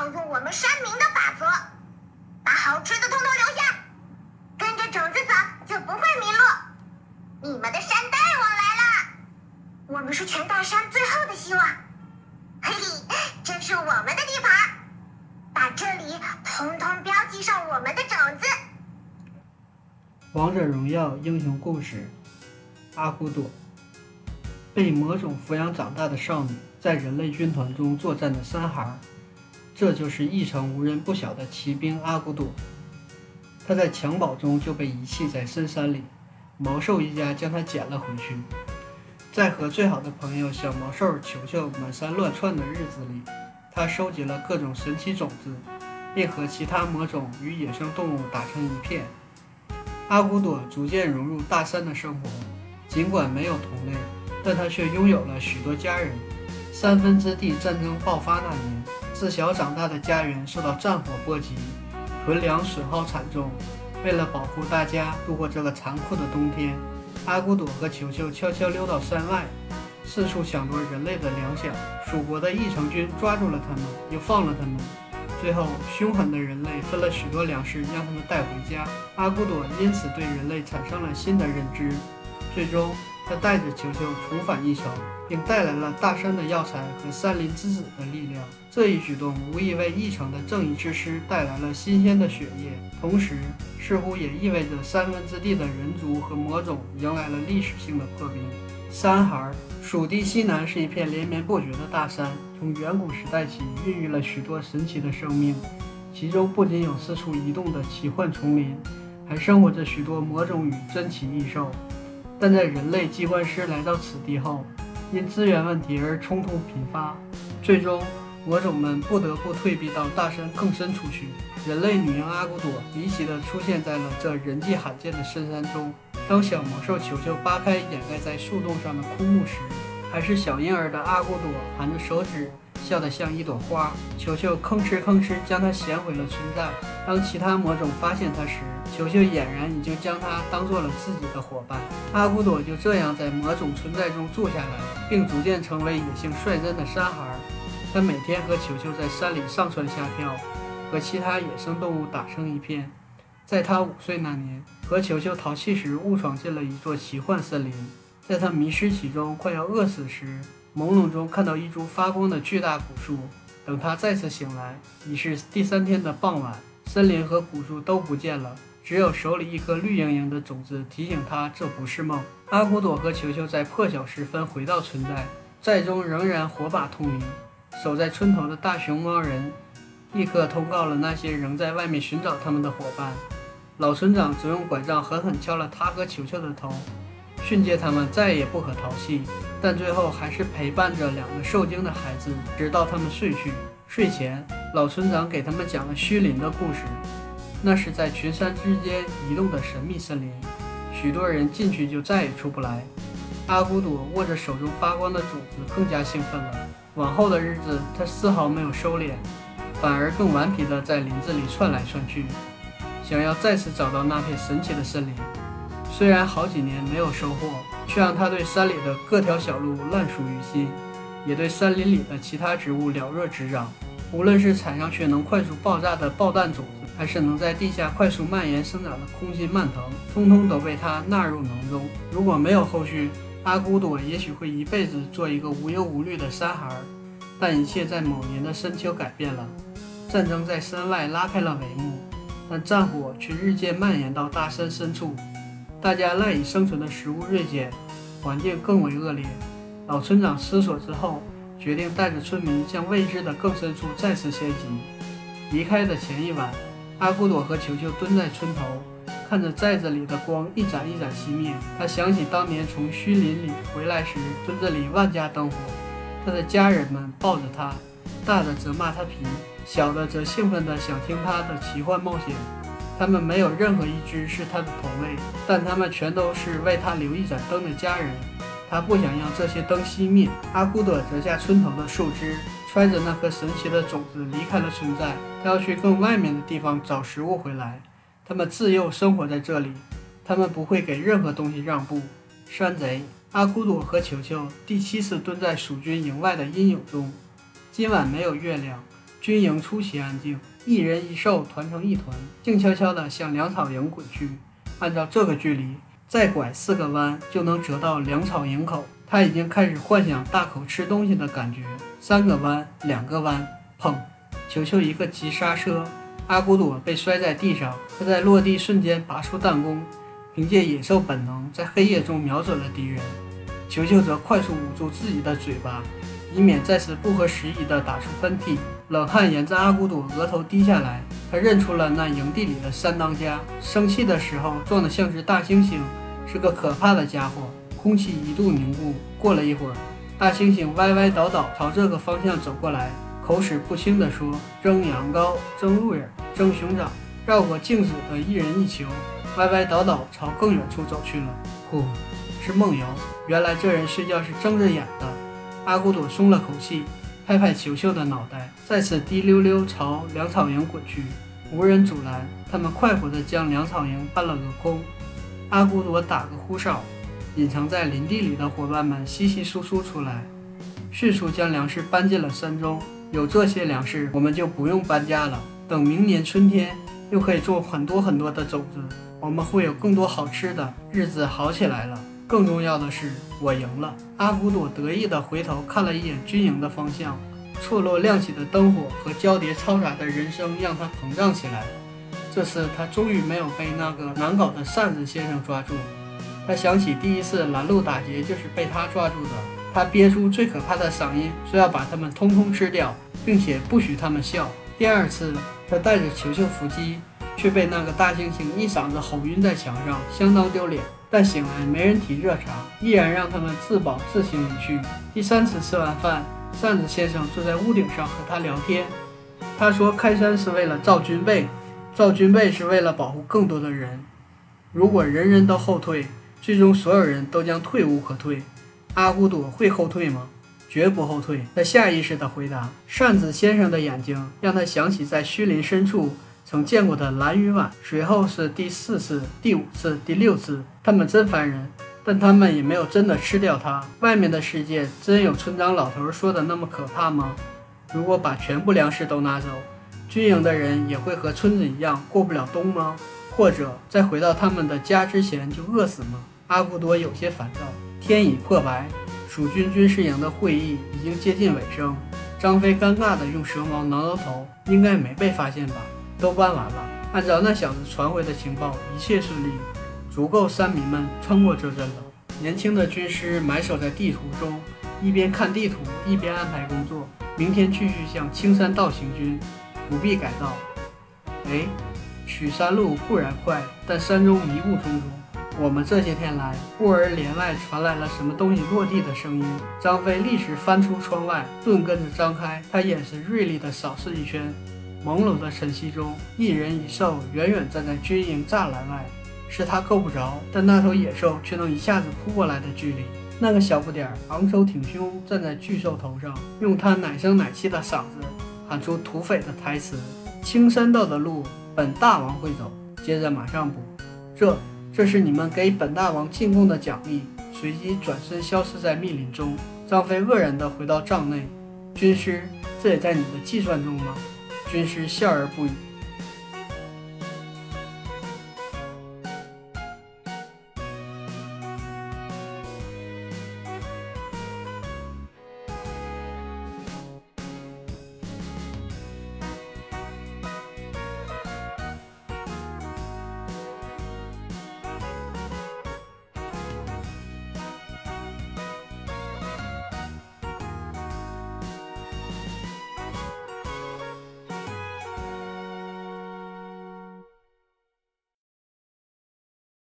要用我们山民的法则把好吃的通通留下跟着种子走就不会迷路。你们的山大王来了。我们是全大山最后的希望。嘿嘿这是我们的地盘。把这里统统标记上我们的种子。王者荣耀英雄故事阿古朵。被魔种抚养长大的少女在人类军团中作战的三孩这就是一城无人不晓的骑兵阿古朵。他在襁褓中就被遗弃在深山里，毛兽一家将他捡了回去。在和最好的朋友小毛兽球球满山乱窜的日子里，他收集了各种神奇种子，并和其他魔种与野生动物打成一片。阿古朵逐渐融入大山的生活，尽管没有同类，但他却拥有了许多家人。三分之地战争爆发那年，自小长大的家园受到战火波及，囤粮损耗惨重。为了保护大家度过这个残酷的冬天，阿古朵和球球悄悄溜到山外，四处抢夺人类的粮饷。蜀国的义城军抓住了他们，又放了他们。最后，凶狠的人类分了许多粮食，让他们带回家。阿古朵因此对人类产生了新的认知。最终，他带着球球重返异城，并带来了大山的药材和山林之子的力量。这一举动无疑为异城的正义之师带来了新鲜的血液，同时似乎也意味着三分之地的人族和魔种迎来了历史性的破冰。三孩，蜀地西南是一片连绵不绝的大山。从远古时代起，孕育了许多神奇的生命，其中不仅有四处移动的奇幻丛林，还生活着许多魔种与珍奇异兽。但在人类机关师来到此地后，因资源问题而冲突频发，最终魔种们不得不退避到大山更深处去。人类女婴阿古朵离奇地出现在了这人迹罕见的深山中。当小魔兽球球扒开掩盖在树洞上的枯木时，还是小婴儿的阿古朵含着手指，笑得像一朵花。球球吭哧吭哧将它衔回了村寨。当其他魔种发现它时，球球俨然已经将它当做了自己的伙伴。阿古朵就这样在魔种存在中住下来，并逐渐成为野性率真的山孩。他每天和球球在山里上蹿下跳，和其他野生动物打成一片。在他五岁那年，和球球淘气时，误闯进了一座奇幻森林。在他迷失其中，快要饿死时，朦胧中看到一株发光的巨大古树。等他再次醒来，已是第三天的傍晚，森林和古树都不见了，只有手里一颗绿莹莹的种子提醒他这不是梦。阿古朵和球球在破晓时分回到村寨，寨中仍然火把通明。守在村头的大熊猫人立刻通告了那些仍在外面寻找他们的伙伴。老村长则用拐杖狠狠敲了他和球球的头。训诫他们再也不可淘气，但最后还是陪伴着两个受惊的孩子，直到他们睡去。睡前，老村长给他们讲了虚林的故事，那是在群山之间移动的神秘森林，许多人进去就再也出不来。阿古朵握着手中发光的种子，更加兴奋了。往后的日子，他丝毫没有收敛，反而更顽皮地在林子里窜来窜去，想要再次找到那片神奇的森林。虽然好几年没有收获，却让他对山里的各条小路烂熟于心，也对森林里的其他植物了若指掌。无论是踩上去能快速爆炸的爆弹种子，还是能在地下快速蔓延生长的空心蔓藤，通通都被他纳入囊中。如果没有后续，阿古朵也许会一辈子做一个无忧无虑的山孩儿。但一切在某年的深秋改变了，战争在山外拉开了帷幕，但战火却日渐蔓延到大山深处。大家赖以生存的食物锐减，环境更为恶劣。老村长思索之后，决定带着村民向未知的更深处再次迁徙。离开的前一晚，阿古朵和球球蹲在村头，看着寨子里的光一盏一盏熄灭。他想起当年从虚林里回来时，村子里万家灯火。他的家人们抱着他，大的责骂他皮，小的则兴奋地想听他的奇幻冒险。他们没有任何一只是他的同类，但他们全都是为他留一盏灯的家人。他不想让这些灯熄灭。阿古朵折下村头的树枝，揣着那颗神奇的种子离开了村寨。他要去更外面的地方找食物回来。他们自幼生活在这里，他们不会给任何东西让步。山贼阿古朵和球球第七次蹲在蜀军营外的阴影中。今晚没有月亮，军营出奇安静。一人一兽团成一团，静悄悄地向粮草营滚去。按照这个距离，再拐四个弯就能折到粮草营口。他已经开始幻想大口吃东西的感觉。三个弯，两个弯，砰！球球一个急刹车，阿古朵被摔在地上。他在落地瞬间拔出弹弓，凭借野兽本能，在黑夜中瞄准了敌人。球球则快速捂住自己的嘴巴，以免再次不合时宜地打出喷嚏。冷汗沿着阿古朵额头滴下来，他认出了那营地里的三当家。生气的时候壮得像只大猩猩，是个可怕的家伙。空气一度凝固。过了一会儿，大猩猩歪歪倒倒朝这个方向走过来，口齿不清地说：“蒸羊羔，蒸鹿眼，蒸熊掌。”绕过镜子的一人一球，歪歪倒倒朝更远处走去了。呼，是梦游。原来这人睡觉是睁着眼的。阿古朵松了口气，拍拍球球的脑袋，再次滴溜溜朝粮草营滚去。无人阻拦，他们快活地将粮草营搬了个空。阿古朵打个呼哨。隐藏在林地里的伙伴们稀稀疏疏出来，迅速将粮食搬进了山中。有这些粮食，我们就不用搬家了。等明年春天，又可以种很多很多的种子，我们会有更多好吃的，日子好起来了。更重要的是，我赢了。阿古朵得意地回头看了一眼军营的方向，错落亮起的灯火和交叠嘈杂的人声让他膨胀起来。这次他终于没有被那个难搞的扇子先生抓住。他想起第一次拦路打劫就是被他抓住的。他憋出最可怕的嗓音，说要把他们通通吃掉，并且不许他们笑。第二次，他带着球球伏击，却被那个大猩猩一嗓子吼晕在墙上，相当丢脸。但醒来没人提热茶，依然让他们自保自行离去。第三次吃完饭，扇子先生坐在屋顶上和他聊天。他说：“开山是为了造军备，造军备是为了保护更多的人。如果人人都后退。”最终，所有人都将退无可退。阿古朵会后退吗？绝不后退。他下意识地回答。扇子先生的眼睛让他想起在虚林深处曾见过的蓝鱼碗。随后是第四次、第五次、第六次。他们真烦人，但他们也没有真的吃掉它。外面的世界真有村长老头说的那么可怕吗？如果把全部粮食都拿走，军营的人也会和村子一样过不了冬吗？或者在回到他们的家之前就饿死吗？阿古多有些烦躁。天已破白，蜀军军事营的会议已经接近尾声。张飞尴尬地用蛇矛挠挠头，应该没被发现吧？都搬完了。按照那小子传回的情报，一切顺利，足够山民们撑过这阵了。年轻的军师埋首在地图中，一边看地图，一边安排工作。明天继续向青山道行军，不必改道。哎，取山路固然快，但山中迷雾重重。我们这些天来，忽而帘外传来了什么东西落地的声音。张飞立时翻出窗外，盾跟着张开，他眼神锐利地扫视一圈。朦胧的晨曦中，一人一兽远远站在军营栅栏外，是他够不着，但那头野兽却能一下子扑过来的距离。那个小不点儿昂首挺胸站在巨兽头上，用他奶声奶气的嗓子喊出土匪的台词：“青山道的路，本大王会走。”接着马上补：“这。”这是你们给本大王进贡的奖励。随即转身消失在密林中。张飞愕然地回到帐内。军师，这也在你的计算中吗？军师笑而不语。